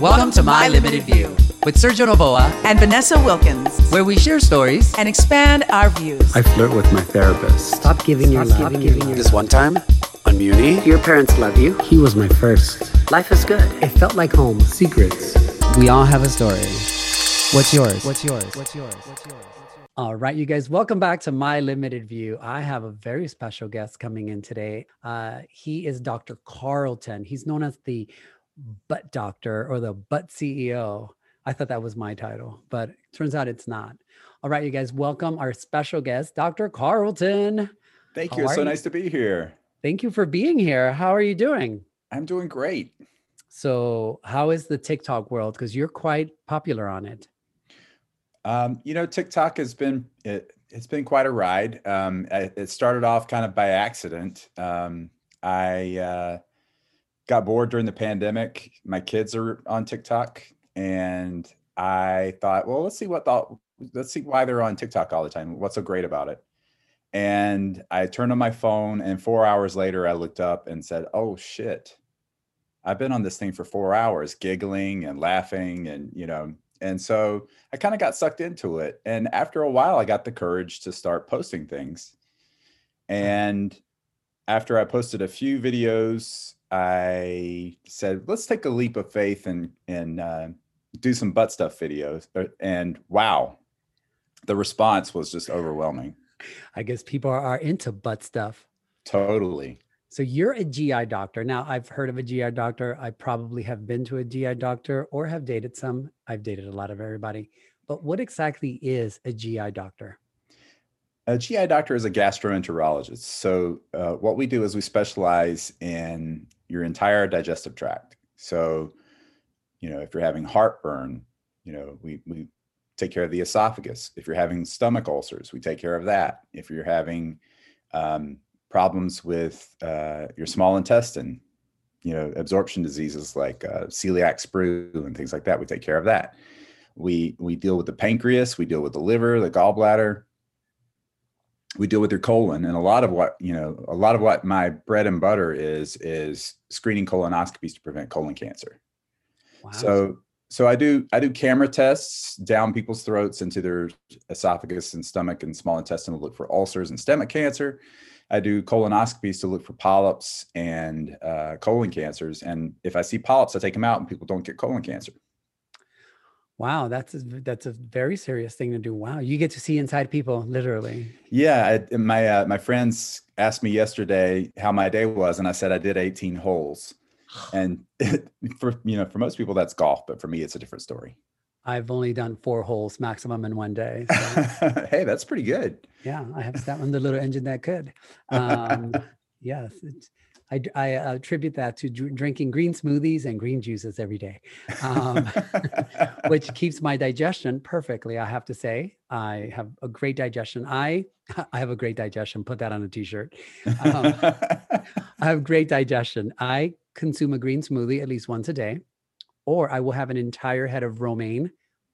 Welcome to My Limited View with Sergio Novoa, and Vanessa Wilkins, where we share stories and expand our views. I flirt with my therapist. Stop giving your love. Giving your This one time on Muni, Your parents love you. He was my first. Life is good. It felt like home. Secrets. We all have a story. What's yours? What's yours? What's yours? What's yours? All right, you guys, welcome back to My Limited View. I have a very special guest coming in today. Uh, he is Dr. Carlton. He's known as the butt doctor or the butt CEO. I thought that was my title, but turns out it's not. All right, you guys, welcome our special guest, Dr. Carlton. Thank How you. It's so you? nice to be here. Thank you for being here. How are you doing? I'm doing great. So, how is the TikTok world? Because you're quite popular on it. Um, you know, TikTok has been it, it's been quite a ride. Um, it started off kind of by accident. Um, I uh, got bored during the pandemic. My kids are on TikTok, and I thought, well, let's see what the, let's see why they're on TikTok all the time. What's so great about it? And I turned on my phone, and four hours later, I looked up and said, "Oh shit, I've been on this thing for four hours, giggling and laughing, and you know." And so I kind of got sucked into it. And after a while, I got the courage to start posting things. Hmm. And after I posted a few videos, I said, let's take a leap of faith and and uh, do some butt stuff videos. Uh, And wow, the response was just overwhelming. I guess people are, are into butt stuff. Totally. So you're a GI doctor. Now I've heard of a GI doctor. I probably have been to a GI doctor or have dated some. I've dated a lot of everybody. But what exactly is a GI doctor? A GI doctor is a gastroenterologist. So, uh, what we do is we specialize in your entire digestive tract. So, you know, if you're having heartburn, you know, we, we take care of the esophagus. If you're having stomach ulcers, we take care of that. If you're having um, problems with uh, your small intestine, you know, absorption diseases like uh, celiac sprue and things like that, we take care of that. We we deal with the pancreas, we deal with the liver, the gallbladder, we deal with your colon and a lot of what you know a lot of what my bread and butter is is screening colonoscopies to prevent colon cancer. Wow. so so i do i do camera tests down people's throats into their esophagus and stomach and small intestine to look for ulcers and stomach cancer. I do colonoscopies to look for polyps and uh, colon cancers and if i see polyps i take them out and people don't get colon cancer wow, that's a, that's a very serious thing to do. Wow, you get to see inside people, literally. Yeah, I, my uh, my friends asked me yesterday how my day was, and I said I did 18 holes. And for you know, for most people that's golf, but for me it's a different story. I've only done four holes maximum in one day. So hey, that's pretty good. yeah, I have that one, the little engine that could. Um, yes, it's, I, I uh, attribute that to dr- drinking green smoothies and green juices every day. Um, which keeps my digestion perfectly. I have to say, I have a great digestion. I I have a great digestion. Put that on a t-shirt. Um, I have great digestion. I consume a green smoothie at least once a day, or I will have an entire head of romaine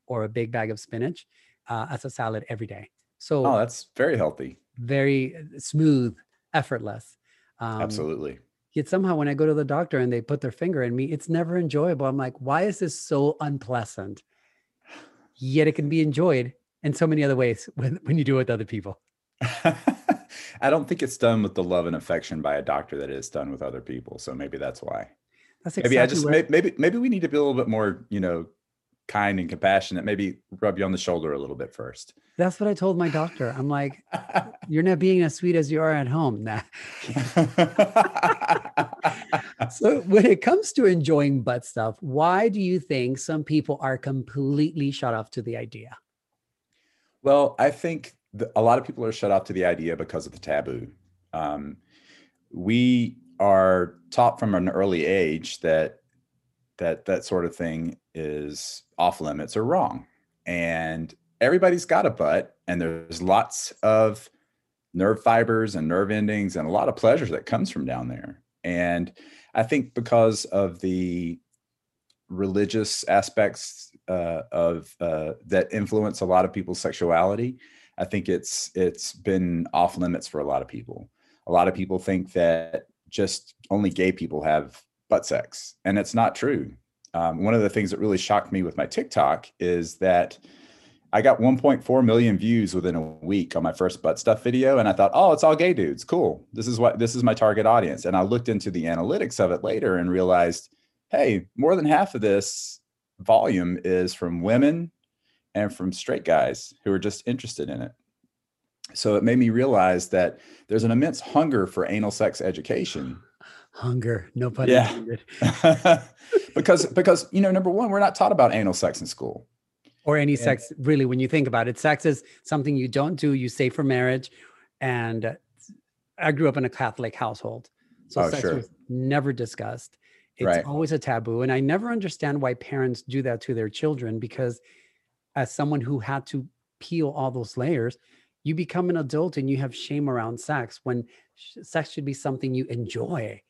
or a big bag of spinach uh, as a salad every day. So oh, that's very healthy. very uh, smooth, effortless. Um, Absolutely. Yet somehow, when I go to the doctor and they put their finger in me, it's never enjoyable. I'm like, why is this so unpleasant? Yet it can be enjoyed in so many other ways when, when you do it with other people. I don't think it's done with the love and affection by a doctor that it's done with other people. So maybe that's why. That's Maybe I just where- maybe maybe we need to be a little bit more, you know, kind and compassionate. Maybe rub you on the shoulder a little bit first. that's what I told my doctor. I'm like, you're not being as sweet as you are at home. Nah. So when it comes to enjoying butt stuff, why do you think some people are completely shut off to the idea? well, I think the, a lot of people are shut off to the idea because of the taboo. Um, we are taught from an early age that that that sort of thing is off limits or wrong, and everybody's got a butt, and there's lots of nerve fibers and nerve endings and a lot of pleasure that comes from down there. And I think because of the religious aspects uh, of uh, that influence a lot of people's sexuality, I think it's it's been off limits for a lot of people. A lot of people think that just only gay people have butt sex, and it's not true. Um, one of the things that really shocked me with my TikTok is that I got 1.4 million views within a week on my first butt stuff video, and I thought, oh, it's all gay dudes. Cool. This is what this is my target audience. And I looked into the analytics of it later and realized, hey, more than half of this volume is from women and from straight guys who are just interested in it. So it made me realize that there's an immense hunger for anal sex education Hunger, no pun Yeah. intended. because because you know number one we're not taught about anal sex in school Or any And- sex, really, when you think about it. Sex is something you don't do, you say for marriage. And I grew up in a Catholic household. So Oh, sex sure. was never discussed. It's Right. always a taboo. And I never understand why parents do that to their children because as someone who had to peel all those layers, you become an adult and you have shame around sex when sh- sex should be something you enjoy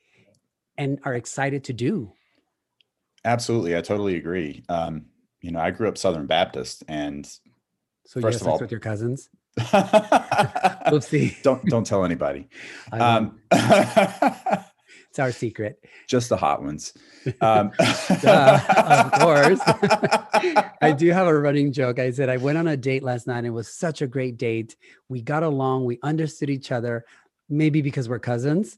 and are excited to do. absolutely i totally agree um you know i grew up southern baptist and So you First have of sex all- with your cousins. Oopsie. don't don't tell anybody um it's our secret. just the hot ones um Duh, of course. I do have a running joke. I said I went on a date last night. And it was such a great date. We got along. We understood each other. Maybe because we're cousins.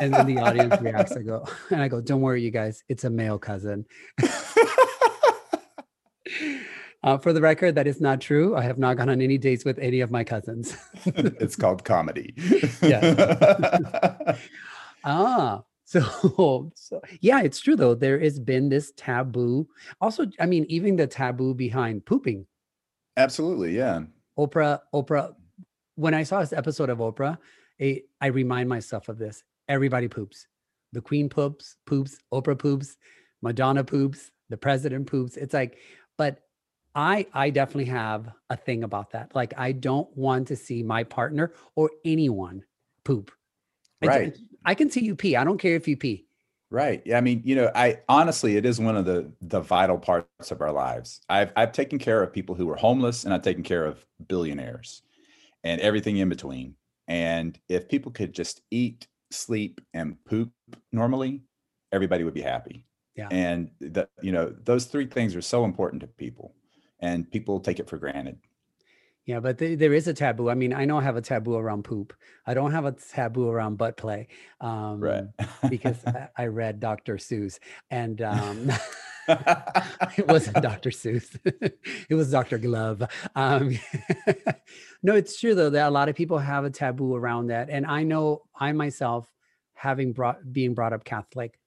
And then the audience reacts. I go, and I go, don't worry, you guys. It's a male cousin. Uh, for the record, that is not true. I have not gone on any dates with any of my cousins. it's called comedy Yeah. Ah, so, so yeah, it's true though. There has been this taboo. Also, I mean, even the taboo behind pooping. absolutely yeah Oprah, Oprah. When I saw this episode of Oprah, it, I remind myself of this. Everybody poops. The Queen poops, poops. Oprah poops. Madonna poops. The president poops. It's like, but I, I definitely have a thing about that. Like, I don't want to see my partner or anyone poop. I Right. I can see you pee. I don't care if you pee. Right. Yeah. I mean, you know, I honestly, it is one of the the vital parts of our lives. I've I've taken care of people who were homeless, and I've taken care of billionaires, and everything in between. And if people could just eat, sleep, and poop normally, everybody would be happy. Yeah. And that you know, those three things are so important to people, and people take it for granted. Yeah, but th- there is a taboo. I mean, I know I have a taboo around poop. I don't have a taboo around butt play. Um, Right. because I- I read Dr. Seuss and um, it wasn't Dr. Seuss. it was Dr. Glove. Um, no, it's true though that a lot of people have a taboo around that. And I know I myself, having brought being brought up Catholic,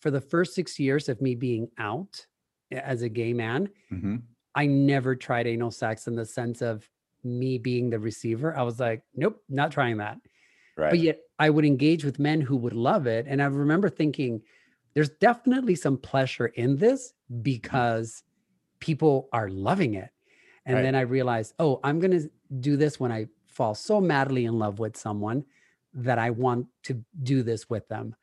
for the first six years of me being out as a gay man, Mhm. I never tried anal sex in the sense of me being the receiver. I was like, nope, not trying that. Right. But yet I would engage with men who would love it. And I remember thinking, there's definitely some pleasure in this because people are loving it. And Right. then I realized, oh, I'm going to do this when I fall so madly in love with someone that I want to do this with them.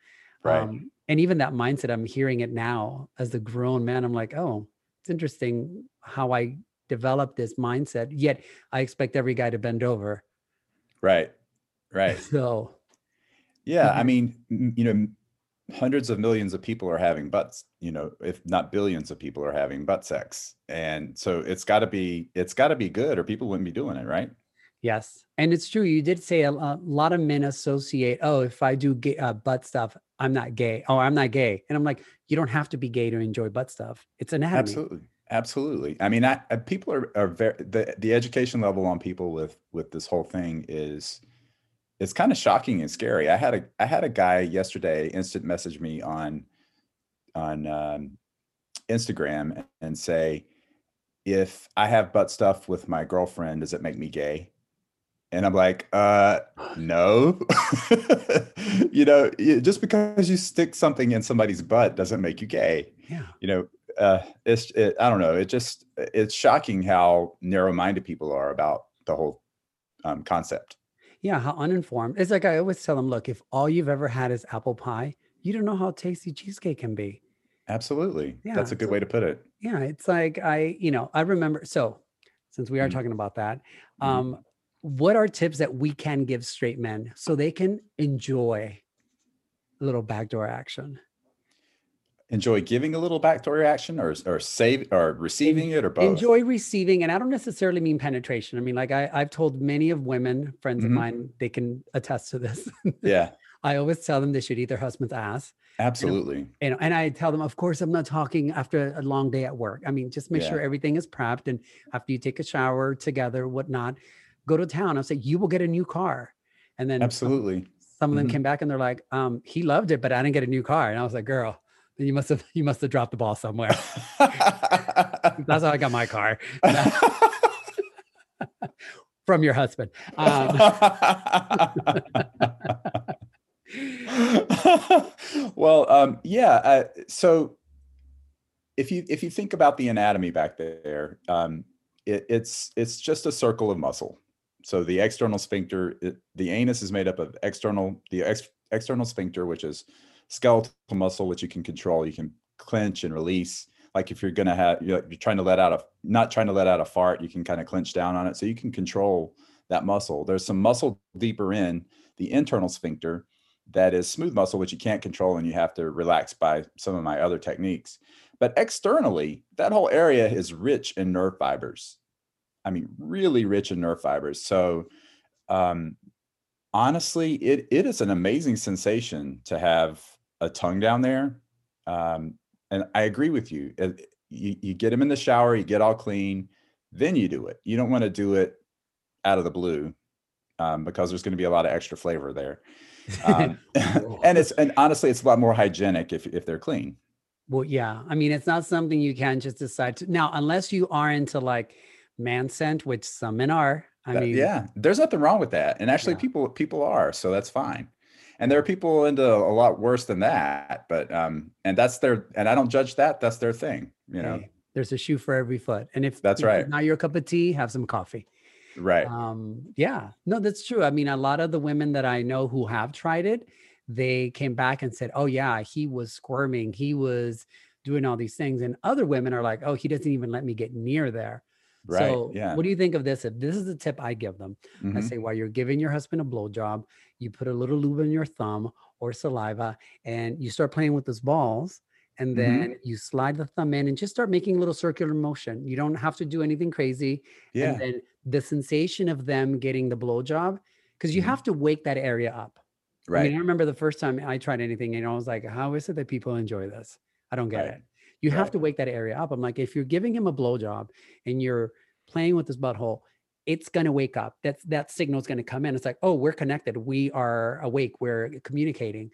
Right. Um, and even that mindset, I'm hearing it now as a grown man. I'm like, oh, it's interesting how I developed this mindset. Yet I expect every guy to bend over. right. Right. So Yeah, I Mhm. mean, you know, hundreds of millions of people are having butts, you know, if not billions of people are having butt sex. And so it's got to be it's got to be good or people wouldn't be doing it, right? Yes, and it's true. You did say a, a lot of men associate, oh, if I do gay, uh, butt stuff, I'm not gay. Oh, I'm not gay. And I'm like, you don't have to be gay to enjoy butt stuff. It's anatomy. Absolutely. Absolutely. I mean, I, I- people are are very the the education level on people with with this whole thing is it's kind of shocking and scary. I had a I had a guy yesterday instant message me on on um, Instagram and say, if I have butt stuff with my girlfriend, does it make me gay? And I'm like, uh, no. you know, just because you stick something in somebody's butt doesn't make you gay Yeah. you know uh it's it, i don't know it just it's shocking how narrow-minded people are about the whole um, concept Yeah. How uninformed. It's like I always tell them, look, if all you've ever had is apple pie, you don't know how tasty cheesecake can be. absolutely Yeah, that's a good so- way to put it Yeah. It's like I, you know, I remember. So since we are Mhm. talking about that, Mhm. um, what are tips that we can give straight men so they can enjoy a little backdoor action? Enjoy giving a little backdoor reaction or or save or receiving it or both? enjoy receiving and i don't necessarily mean penetration i mean like I, i've told many of women friends Mhm. of mine they can attest to this Yeah, i always tell them they should eat their husband's ass absolutely. and, and i tell them of course i'm not talking after a long day at work i mean just make sure everything is prepped and after you take a shower together whatnot go to town i'll say you will get a new car and then Absolutely. some of them Mhm. came back and they're like um he loved it but i didn't get a new car and i was like girl then you must have you must have dropped the ball somewhere that's how i got my car from your husband um, well, um, yeah. Uh, so if you if you think about the anatomy back there, um, it, it's it's just a circle of muscle. So the external sphincter, it, the anus is made up of external the ex, external sphincter, which is skeletal muscle, which you can control. You can clench and release. Like if you're gonna have you're, you're trying to let out a not trying to let out a fart, you can kind of clench down on it, so you can control that muscle. There's some muscle deeper in the internal sphincter that is smooth muscle, which you can't control and you have to relax by some of my other techniques. But externally, that whole area is rich in nerve fibers. I mean, really rich in nerve fibers. So, um, honestly, it it is an amazing sensation to have a tongue down there. Um, and I agree with you. You. You get them in the shower, you get all clean, then you do it. You don't want to do it out of the blue um, because there's going to be a lot of extra flavor there. Um, and it's and honestly, it's a lot more hygienic if if they're clean. Well, yeah. I mean, it's not something you can just decide to now, unless you are into like man scent, which some men are. I mean, yeah, there's nothing wrong with that. And actually, Yeah. people people are, so that's fine. And there are people into a lot worse than that, but um, and that's their and I don't judge that. That's their thing, you know. hey, there's a shoe for every foot. And if That's if right. not your cup of tea, have some coffee. Right. Um, yeah, no, that's true. I mean, a lot of the women that I know who have tried it, they came back and said, Oh, yeah, he was squirming, he was doing all these things. And other women are like, Oh, he doesn't even let me get near there. right. So, yeah. what do you think of this? If this is the tip I give them, I Mhm. say while you're giving your husband a blowjob, you put a little lube in your thumb or saliva, and you start playing with those balls. And Mhm. then you slide the thumb in and just start making a little circular motion. You don't have to do anything crazy. Yeah. And then the sensation of them getting the blowjob, because you Mhm. have to wake that area up. I right. mean, I remember the first time I tried anything, and I was like, how is it that people enjoy this? I don't get Right. it. You have to wake that area up. I'm like, if you're giving him a blowjob and you're playing with his butthole, it's gonna wake up. That's that signal is gonna come in. It's like, oh, we're connected. We are awake. We're communicating.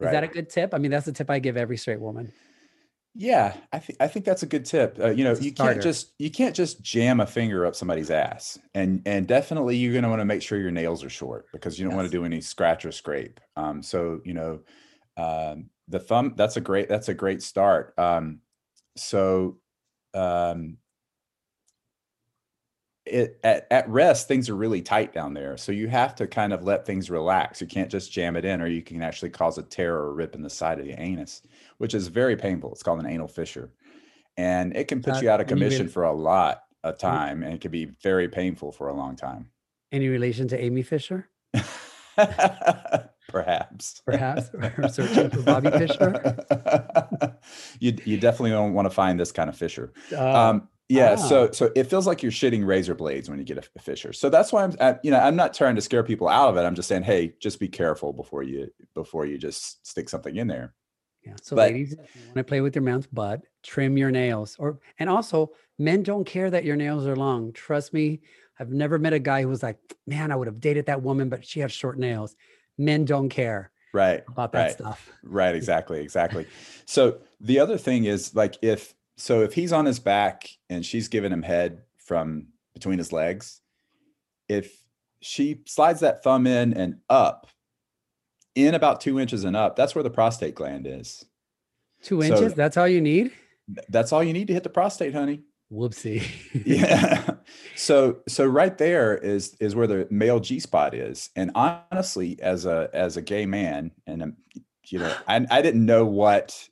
Is that a good tip? I mean, that's the tip I give every straight woman. Yeah, I think I think that's a good tip. Uh, you know, you can't just you can't just jam a finger up somebody's ass, and and definitely you're going to want to make sure your nails are short because you don't want to do any scratch or scrape. Um, so you know, um, the thumb that's a great that's a great start. Um, so, um, it at, at rest things are really tight down there, so you have to kind of let things relax. You can't just jam it in, or you can actually cause a tear or a rip in the side of the anus which is very painful. It's called an anal fissure. And it can put That- you out of commission really- for a lot of time and it can be very painful for a long time. Any relation to Amy Fisher, Perhaps. perhaps, or searching for Bobby Fischer? you you definitely don't want to find this kind of fissure. Uh, Um, yeah, ah. so so it feels like you're shitting razor blades when you get a, fissure. So that's why I'm, I, you know, I'm not trying to scare people out of it. I'm just saying, hey, just be careful before you before you just stick something in there. Yeah. So, But- ladies, if you want to play with your mouth, but trim your nails. Or and also, men don't care that your nails are long. Trust me, I've never met a guy who was like, "Man, I would have dated that woman, but she has short nails." Men don't care Right. about that right. stuff. Right, exactly, exactly. So the other thing is like if so if he's on his back and she's giving him head from between his legs, if she slides that thumb in and up, in about two inches and up, that's where the prostate gland is. Two So- inches. That's all you need. That's all you need to hit the prostate, honey. Whoopsie. yeah so so right there is is where the male g spot is and honestly as a as a gay man and um, you know I, I didn't know what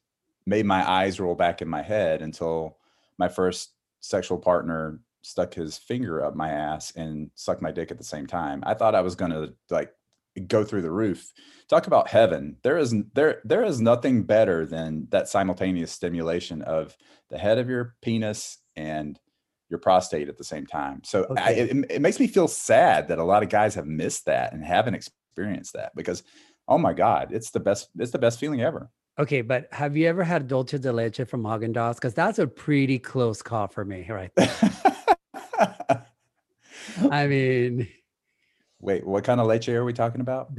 made my eyes roll back in my head until my first sexual partner stuck his finger up my ass and sucked my dick at the same time i thought i was going to like go through the roof. Talk about heaven. There is there there is nothing better than that simultaneous stimulation of the head of your penis and your prostate at the same time. So oh, I, it, it makes me feel sad that a lot of guys have missed that and haven't experienced that because oh my god, it's the best it's the best feeling ever. Okay, but have you ever had dulce de leche from Haagen Dazs? Because that's a pretty close call for me, right? I mean, Wait, what kind of leche are we talking about?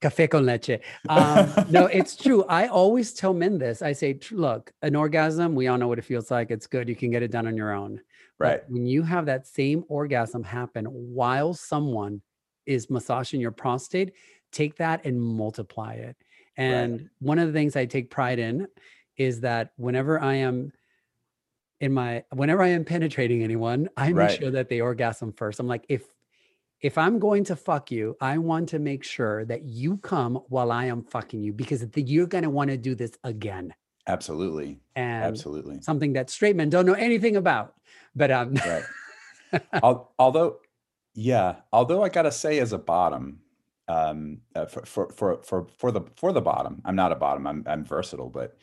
Café con leche. Um, no, it's true. I always tell men this. I say, look, an orgasm, we all know what it feels like. It's good. You can get it done on your own. But right. When you have that same orgasm happen while someone is massaging your prostate, take that and multiply it. And one of the things I take pride in is that whenever I am in my whenever I am penetrating anyone, I make Right. sure that they orgasm first. I'm like, if if I'm going to fuck you, I want to make sure that you come while I am fucking you because you're going to want to do this again. Absolutely. And Absolutely. something that straight men don't know anything about. But um, right although yeah although i gotta say as a bottom um uh, for, for for for for the for the bottom i'm not a bottom i'm i'm versatile but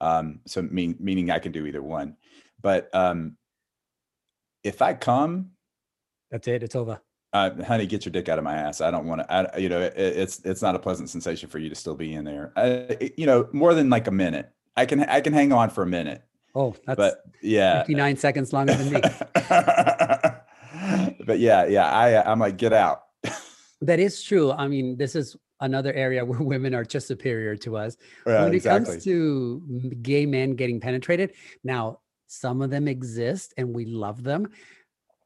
um so mean, meaning i can do either one but um if i come that's it. It's over. uh, honey, get your dick out of my ass. I don't want to. I, you know, it, it's it's not a pleasant sensation for you to still be in there. Uh, it- you know, more than like a minute. I can I can hang on for a minute, Oh, that's but yeah, 59 seconds longer than me. but yeah, yeah, I I'm like get out. That is true. I mean, this is another area where women are just superior to us. Yeah, when it exactly. comes to gay men getting penetrated, now some of them exist and we love them.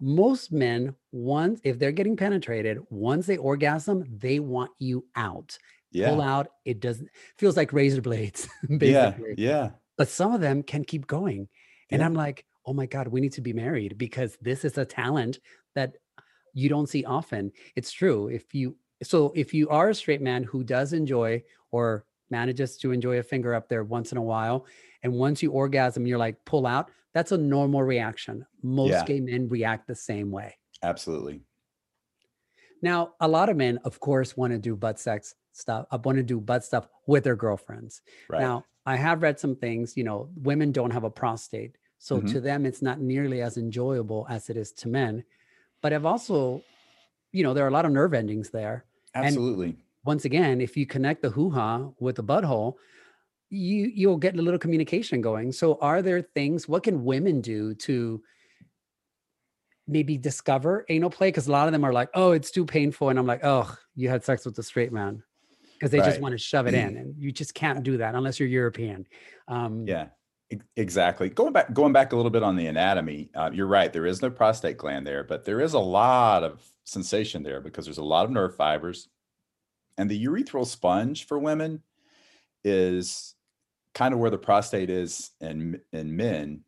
Most men, once if they're getting penetrated, once they orgasm, they want you out. Yeah. Pull out. It doesn't feels like razor blades, yeah, yeah, But some of them can keep going. And Yeah. I'm like, oh my God, we need to be married because this is a talent that you don't see often. It's true. If you so if you are a straight man who does enjoy or manages to enjoy a finger up there once in a while, and once you orgasm, you're like pull out, that's a normal reaction. Most Yeah. gay men react the same way. absolutely. Now, a lot of men, of course, want to do butt sex stuff, uh, want to do butt stuff with their girlfriends. Right. Now, I have read some things, you know, women don't have a prostate. So Mhm. to them, it's not nearly as enjoyable as it is to men. But I've also, you know, there are a lot of nerve endings there. absolutely. Once again, if you connect the hoo ha with the butthole, you you'll get a little communication going. So are there things, what can women do to maybe discover anal play? Because a lot of them are like, oh, it's too painful. And I'm like, oh, you had sex with a straight man. Because they just want to shove it in. And you just can't do that unless you're European. Um, Yeah, exactly. Going back, going back a little bit on the anatomy, uh, you're right. There is no prostate gland there, but there is a lot of sensation there because there's a lot of nerve fibers, and the urethral sponge for women is kind of where the prostate is in in men,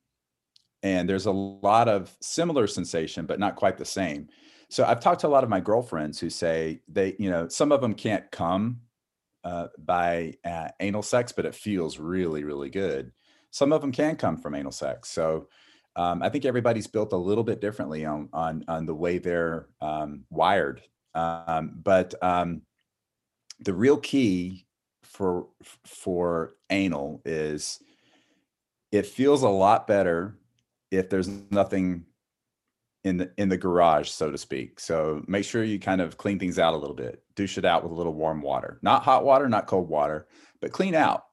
and there's a lot of similar sensation, but not quite the same. So I've talked to a lot of my girlfriends who say they, you know, some of them can't come uh, by uh, anal sex, but it feels really, really good. Some of them can come from anal sex. So um, I think everybody's built a little bit differently on on on the way they're um, wired. Um, but um, the real key for for anal is it feels a lot better if there's nothing in the in the garage, so to speak. So make sure you kind of clean things out a little bit. Douche it out with a little warm water, not hot water, not cold water, but clean out.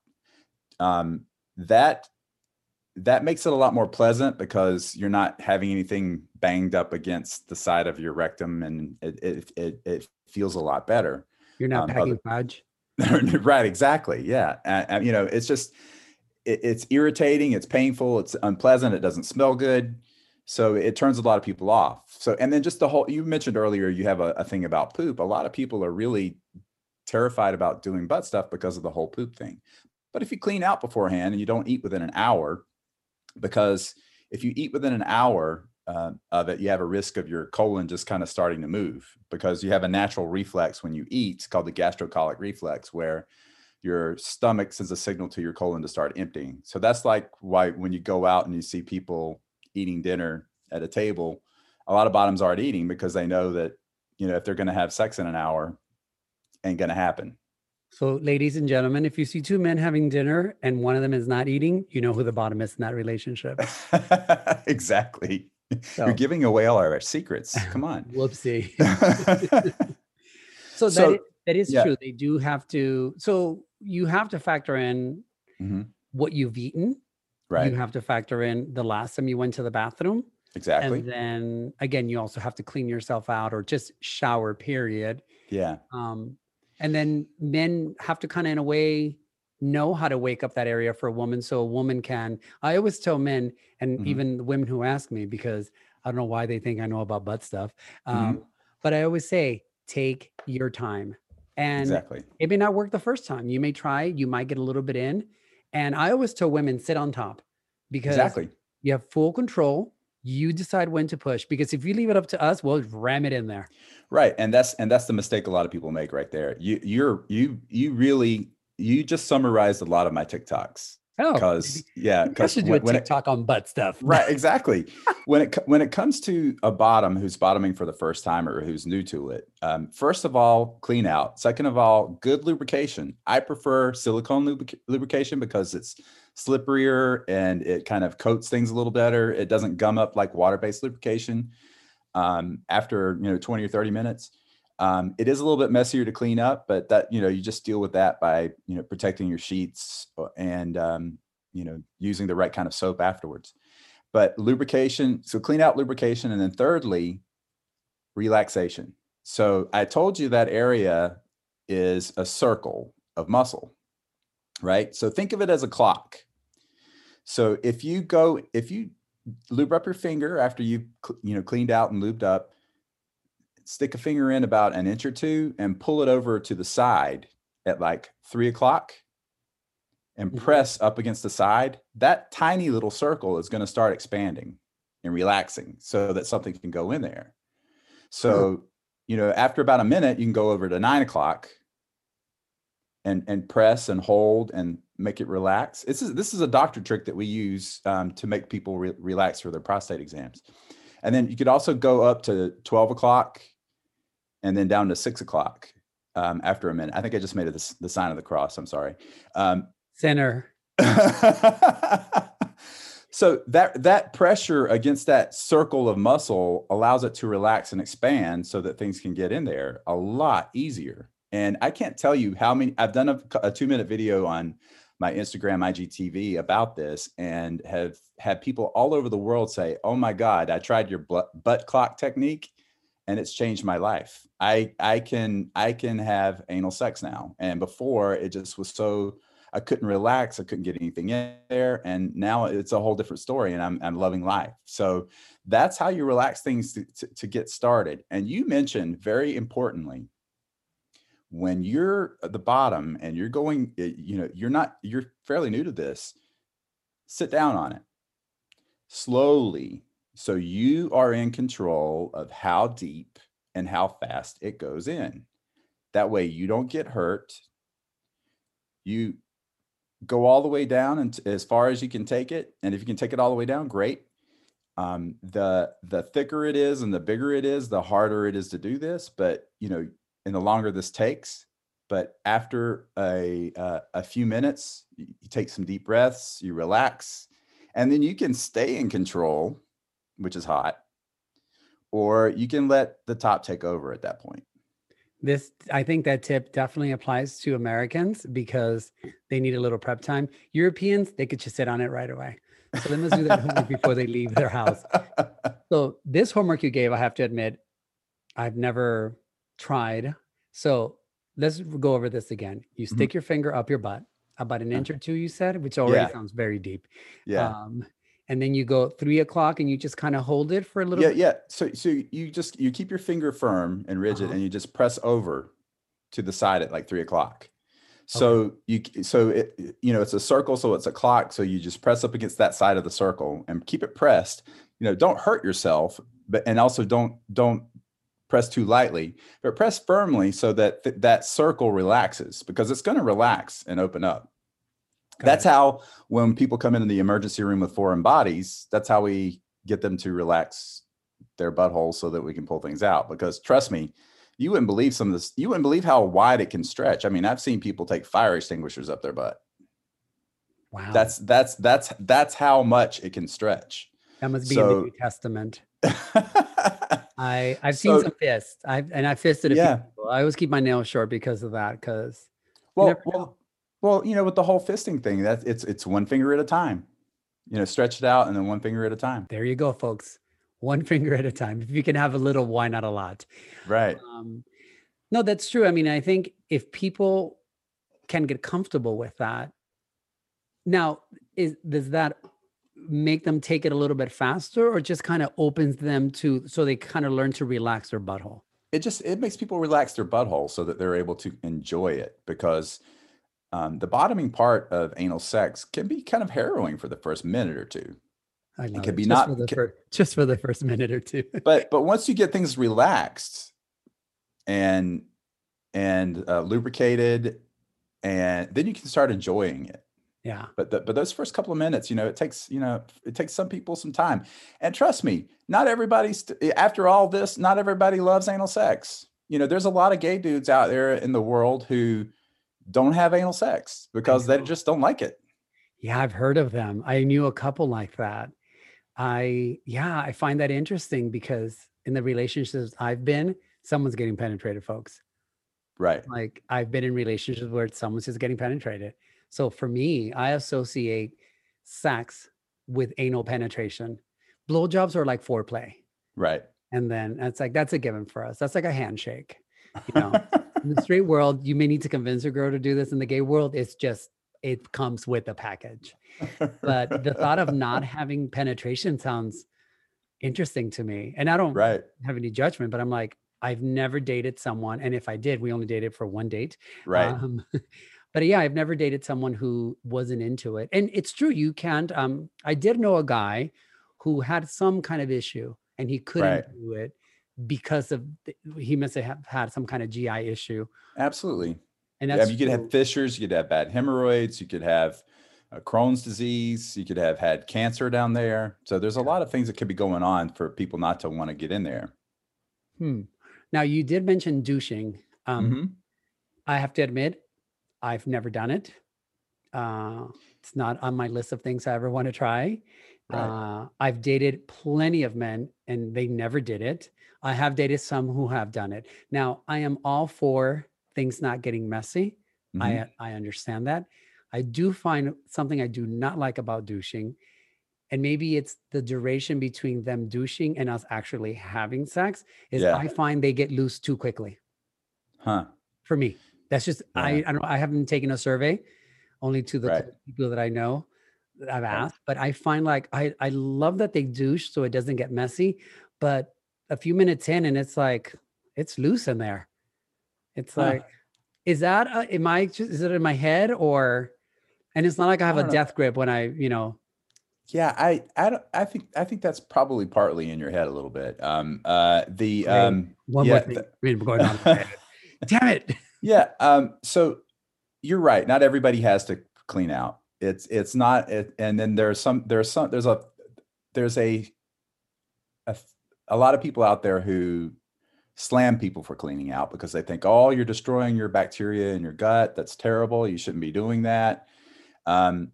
Um, that that makes it a lot more pleasant because you're not having anything banged up against the side of your rectum, and it it it, it feels a lot better. You're not Um, packing fudge. right exactly yeah. And, and, you know it's just it, it's irritating it's painful it's unpleasant it doesn't smell good. So it turns a lot of people off. So and then just the whole you mentioned earlier you have a, a thing about poop. A lot of people are really terrified about doing butt stuff because of the whole poop thing but if you clean out beforehand and you don't eat within an hour because if you eat within an hour uh, of it, you have a risk of your colon just kind of starting to move because you have a natural reflex when you eat called the gastrocolic reflex, where your stomach sends a signal to your colon to start emptying. So that's like why when you go out and you see people eating dinner at a table, a lot of bottoms aren't eating because they know that you know, if they're going to have sex in an hour, ain't going to happen. So, ladies and gentlemen, if you see two men having dinner and one of them is not eating, you know who the bottom is in that relationship. exactly. So- You're giving away all our secrets. Come on. Whoopsie. so, So, that is, that is yeah. true. They do have to. So you have to factor in Mhm. what you've eaten. Right. You have to factor in the last time you went to the bathroom. exactly. And then again, you also have to clean yourself out or just shower, period. yeah. Um, and then men have to kind of, in a way, know how to wake up that area for a woman so a woman can. I always tell men, and Mhm. even the women who ask me, because I don't know why they think I know about butt stuff. Mm-hmm. Um, But I always say, take your time. And Exactly. it may not work the first time. You may try, you might get a little bit in. And I always tell women, sit on top because Exactly. you have full control. You decide when to push because if you leave it up to us, we'll ram it in there. Right. And that's and that's the mistake a lot of people make right there. You you're you you really you just summarized a lot of my TikToks. Oh, Because yeah, I because should do a TikTok on butt stuff. right exactly when it when it comes to a bottom who's bottoming for the first time or who's new to it um, first of all clean out second of all good lubrication i prefer silicone lubric- lubrication because it's slipperier and it kind of coats things a little better it doesn't gum up like water-based lubrication um, after you know 20 or 30 minutes. Um, it is a little bit messier to clean up but that you know you just deal with that by you know protecting your sheets uh, and um, you know using the right kind of soap afterwards. But lubrication so clean out lubrication and then thirdly relaxation. So i told you that area is a circle of muscle right? So think of it as a clock. So if you go if you lube up your finger after you you know cleaned out and lubed up stick a finger in about an inch or two and pull it over to the side at like three o'clock and Mhm. press up against the side, that tiny little circle is going to start expanding and relaxing so that something can go in there. So, you know, after about a minute, you can go over to nine o'clock and and press and hold and make it relax. This is this is a doctor trick that we use um, to make people re- relax for their prostate exams. And then you could also go up to 12 o'clock and then down to six o'clock um, after a minute. I think I just made it the, the sign of the cross. I'm sorry. Um, Center. so that that pressure against that circle of muscle allows it to relax and expand so that things can get in there a lot easier. And I can't tell you how many I've done a, a two minute video on my Instagram IGTV about this and have had people all over the world say, "Oh my God, I tried your butt clock technique, and it's changed my life. I I can I can have anal sex now, and before it just was so I couldn't relax. I couldn't get anything in there. And now it's a whole different story and I'm, I'm loving life. So that's how you relax things to, to, to get started. And you mentioned very importantly, when you're at the bottom and you're going, eh, you know, you're not, you're fairly new to this, sit down on it slowly. So you are in control of how deep and how fast it goes in. That way you don't get hurt. You go all the way down and as far as you can take it. And if you can take it all the way down, great. Um, the the thicker it is and the bigger it is, the harder it is to do this. But you know, and the longer this takes. But after a uh, a few minutes, you, you take some deep breaths, you relax, and then you can stay in control, which is hot, or you can let the top take over at that point. This, I think that tip definitely applies to Americans because they need a little prep time. Europeans, they could just sit on it right away. So they must do that homework before they leave their house. So this homework you gave, I have to admit, I've never tried. So let's go over this again. You Mhm. stick your finger up your butt, about an inch or two, you said, which already yeah. sounds very deep. yeah. Um, and then you go three o'clock and you just kind of hold it for a little yeah bit. yeah so so you just you keep your finger firm and rigid Uh-huh. and you just press over to the side at like three o'clock so you so it- you know it's a circle so it's a clock so you just press up against that side of the circle and keep it pressed you know don't hurt yourself but and also don't don't press too lightly but press firmly so that th- that circle relaxes because it's going to relax and open up Got that's it. how when people come into the emergency room with foreign bodies that's how we get them to relax their butthole so that we can pull things out. Because trust me, you wouldn't believe some of this. You wouldn't believe how wide it can stretch. I mean, I've seen people take fire extinguishers up their butt. Wow. That's that's that's that's how much it can stretch. that must be in so- the New Testament. I I've seen So- some fists. I've and I fisted a Yeah. few people. I always keep my nails short because of that. Because well, well, well, you know, with the whole fisting thing, that it's it's one finger at a time. You know, stretch it out and then one finger at a time. there you go, folks. One finger at a time. If you can have a little, why not a lot? Right. Um, no, that's true. I mean, I think if people can get comfortable with that, now is does that make them take it a little bit faster, or just kind of opens them to so they kind of learn to relax their butthole? it just it makes people relax their butthole so that they're able to enjoy it because um, the bottoming part of anal sex can be kind of harrowing for the first minute or two I love could be just not- for the ca- fir- just for the first minute or two. but but once you get things relaxed and and uh, lubricated and then you can start enjoying it yeah, but the, but those first couple of minutes you know it takes you know it takes some people some time and trust me not everybody's eh, after all this not everybody loves anal sex you know there's a lot of gay dudes out there in the world who don't have anal sex because they just don't like it yeah, I've heard of them. I knew a couple like that. I yeah, I find that interesting because in the relationships I've been, someone's getting penetrated, folks. right like I've been in relationships where someone's just getting penetrated. So for me, I associate sex with anal penetration. Blowjobs are like foreplay. right And then it's like that's a given for us. That's like a handshake. You know, in the straight world, you may need to convince a girl to do this. In the gay world, it's just it comes with a package. But the thought of not having penetration sounds interesting to me. And I don't right have any judgment, but I'm like, I've never dated someone. And if I did, we only dated for one date. right Um, but yeah, I've never dated someone who wasn't into it. And it's true, you can't. Um, I did know a guy who had some kind of issue and he couldn't Right. do it because of he must have had some kind of GI issue. absolutely And Yeah, that's you could have fissures, you could have bad hemorrhoids, you could have uh, Crohn's disease, you could have had cancer down there. So there's a lot of things that could be going on for people not to want to get in there. Hmm. Now you did mention douching. Um, Mhm. I have to admit, I've never done it. Uh, it's not on my list of things I ever want to try. Right. Uh, I've dated plenty of men and they never did it. I have dated some who have done it. Now, I am all for things not getting messy. Mhm. I I understand that. I do find something I do not like about douching, and maybe it's the duration between them douching and us actually having sex. Is Yeah. I find they get loose too quickly huh. for me. That's just I Yeah. I don't I haven't taken a survey, only to the Right. people that I know that I've Right. asked. But I find like I I love that they douche so it doesn't get messy. But a few minutes in and it's like it's loose in there. It's Huh. like, is that uh, am I just is it in my head or? And it's not like I have a know. death grip when I you know Yeah, I, I, don't- I think, I think that's probably partly in your head a little bit. Um, uh, the, um, one yeah, more thing. the- I mean, we're going on. Damn it! Yeah. Um, so you're right. Not everybody has to clean out. It's it's not. It, and then there's some. There's some. There's a. There's a a lot of people out there who slam people for cleaning out because they think, oh, you're destroying your bacteria in your gut. That's terrible. You shouldn't be doing that. Um,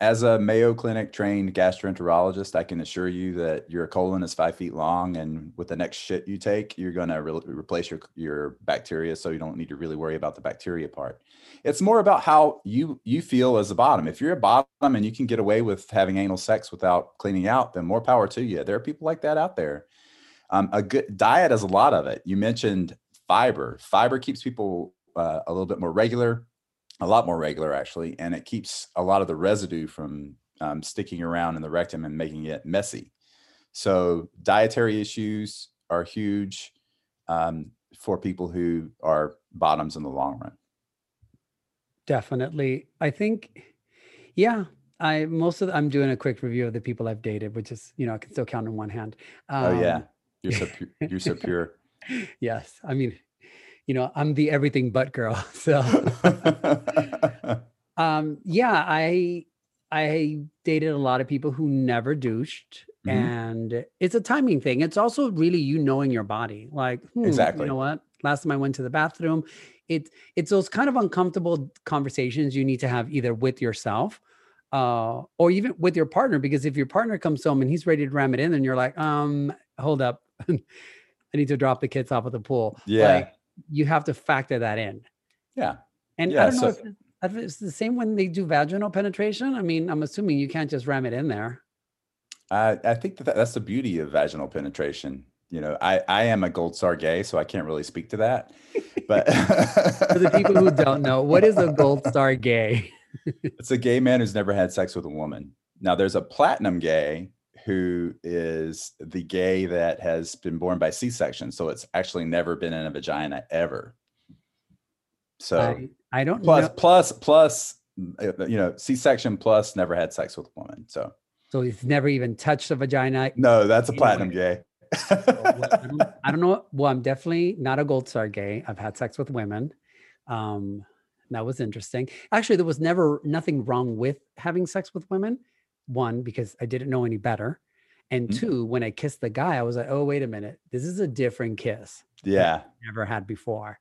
as a Mayo Clinic trained gastroenterologist, I can assure you that your colon is five feet long, and with the next shit you take, you're going to re- replace your your bacteria, so you don't need to really worry about the bacteria part. It's more about how you you feel as a bottom. If you're a bottom and you can get away with having anal sex without cleaning out, then more power to you. There are people like that out there. Um, a good diet has a lot of it. You mentioned fiber. Fiber keeps people uh, a little bit more regular a lot more regular actually, and it keeps a lot of the residue from um, sticking around in the rectum and making it messy. So dietary issues are huge um, for people who are bottoms in the long run. Definitely. I think, yeah. I most of the, I'm doing a quick review of the people I've dated, which is you know I can still count on one hand. oh yeah, Um, you're so pu- you're so pure. yes. I mean, you know, I'm the everything but girl. So um yeah, I I dated a lot of people who never douched. Mhm. And it's a timing thing. It's also really you knowing your body. Like, hmm, Exactly. You know what? Last time I went to the bathroom, it it's those kind of uncomfortable conversations you need to have either with yourself uh, or even with your partner. Because if your partner comes home and he's ready to ram it in, and you're like, um, hold up, I need to drop the kids off at the pool. Yeah. Like, you have to factor that in. Yeah. And Yeah, I don't know so- if it's, if it's the same when they do vaginal penetration. I mean, I'm assuming you can't just ram it in there. I, I think that that's the beauty of vaginal penetration. You know, I, I am a gold star gay, so I can't really speak to that. But For the people who don't know, what is a gold star gay? it's a gay man who's never had sex with a woman. Now, there's a platinum gay who is the gay that has been born by C-section, so it's actually never been in a vagina ever. So I, I don't plus know. plus plus, uh, you know, C-section plus never had sex with a woman. So So he's never even touched a vagina. no, that's a Anyway. platinum gay. So, well, I, don't, I don't know. Well, I'm definitely not a gold star gay. I've had sex with women. Um, that was interesting. Actually, there was never nothing wrong with having sex with women. One, because I didn't know any better. And Mhm. two, when I kissed the guy, I was like, oh, wait a minute. This is a different kiss. yeah. never had before.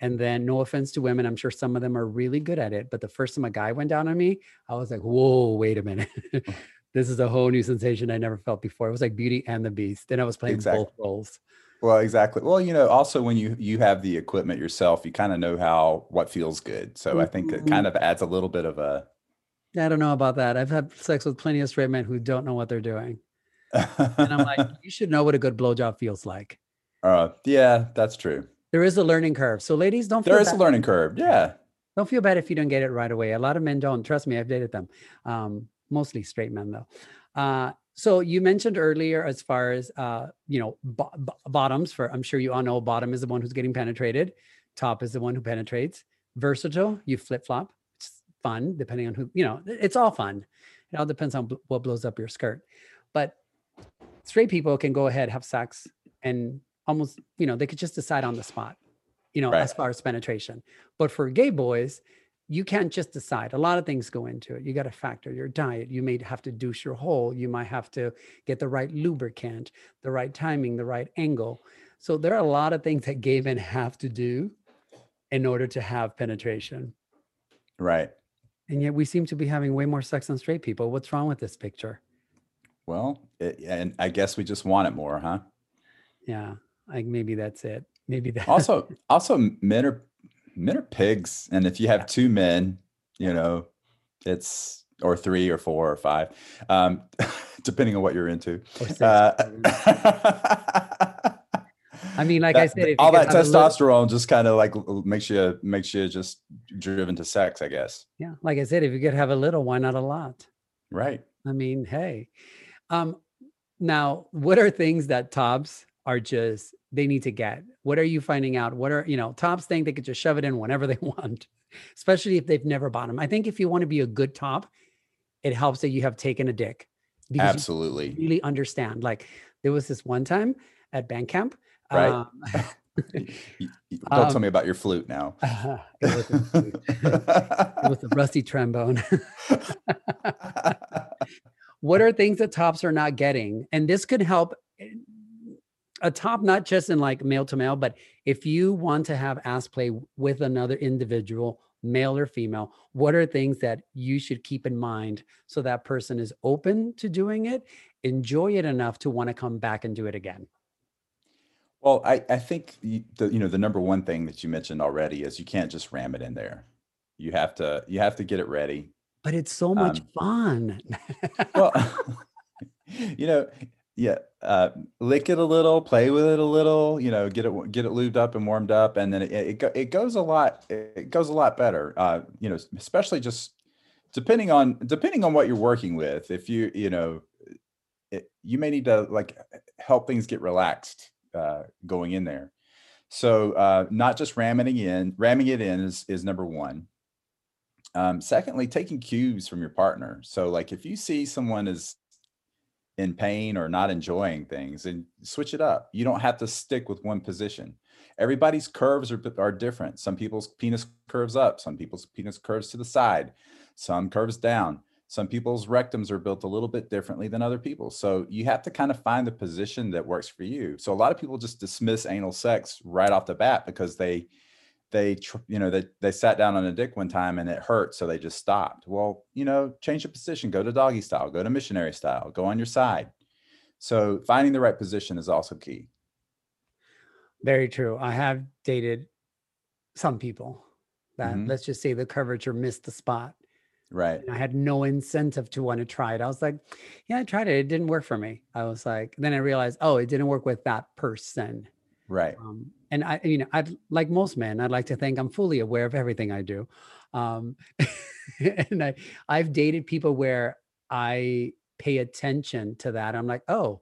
And then, no offense to women, I'm sure some of them are really good at it. But the first time a guy went down on me, I was like, whoa, wait a minute. this is a whole new sensation I never felt before. It was like Beauty and the Beast. Then I was playing Exactly. both roles. Well, exactly. Well, you know, also when you you have the equipment yourself, you kind of know how what feels good. So I think it kind of adds a little bit of a I don't know about that. I've had sex with plenty of straight men who don't know what they're doing. And I'm like, you should know what a good blowjob feels like. uh, yeah, that's true. There is a learning curve. So, ladies, don't feel There is a learning curve. Yeah. Don't feel bad if you don't get it right away. A lot of men don't. Trust me, I've dated them. Um, mostly straight men, though. Uh, so you mentioned earlier, as far as uh, you know, bo- bo- bottoms. For I'm sure you all know, bottom is the one who's getting penetrated. Top is the one who penetrates. Versatile, you flip flop. It's fun, depending on who. You know, it's all fun. It all depends on what blows up your skirt. But straight people can go ahead have sex and almost, you know, they could just decide on the spot. You know, Right. as far as penetration. But for gay boys, you can't just decide. A lot of things go into it. You got to factor your diet. You may have to douche your hole. You might have to get the right lubricant, the right timing, the right angle. So there are a lot of things that gay men have to do in order to have penetration. Right. And yet we seem to be having way more sex than straight people. What's wrong with this picture? Well, it, and I guess we just want it more, huh? Yeah, like maybe that's it. Maybe that. Also, also men are men are pigs, and if you have two men, you know, it's or three or four or five, um, depending on what you're into. I mean, like I said, if all that a little- testosterone just kind of like makes you makes you just driven to sex, I guess. yeah, like I said, if you could have a little, why not a lot? Right. I mean, hey. Um, now, what are things that tops are just they need to get? What are you finding out? What are you know tops think they could just shove it in whenever they want, especially if they've never bought them. I think if you want to be a good top, it helps that you have taken a dick Absolutely. really understand. Like there was this one time at band camp. Right. um, Don't tell Um, me about your flute now. a, it was a rusty trombone. what are things that tops are not getting and this could help eh, a top not just in like male to male but if you want to have ass play with another individual male or female what are things that you should keep in mind so that person is open to doing it enjoy it enough to want to come back and do it again Well, I, I think the you know the number one thing that you mentioned already is you can't just ram it in there. You have to you have to get it ready. but it's so much Um, fun Well, you know, yeah, uh, lick it a little, play with it a little. You know, get it get it lubed up and warmed up, and then it it, go, it goes a lot it goes a lot better. Uh, you know, especially just depending on depending on what you're working with. If you you know, it, you may need to like help things get relaxed uh, going in there. So uh, not just ramming it in, ramming it in is is number one. Um, secondly, taking cues from your partner. So like if you see someone is in pain or not enjoying things, and switch it up. You don't have to stick with one position. Everybody's curves are are different. Some people's penis curves up, some people's penis curves to the side, some curves down. Some people's rectums are built a little bit differently than other people. So you have to kind of find the position that works for you. So a lot of people just dismiss anal sex right off the bat because they they you know they they sat down on a dick one time and it hurt so they just stopped. Well, you know, change the position, go to doggy style, go to missionary style, go on your side. So finding the right position is also key. Very true. I have dated some people that Mhm. let's just say the curvature missed the spot. Right. and I had no incentive to want to try it. I was like, yeah, I tried it. It didn't work for me. I was like, then I realized, oh, it didn't work with that person. Right. Um, and I, you know, I'd like most men, I'd like to think I'm fully aware of everything I do. Um, and I, I've dated people where I pay attention to that. I'm like, oh,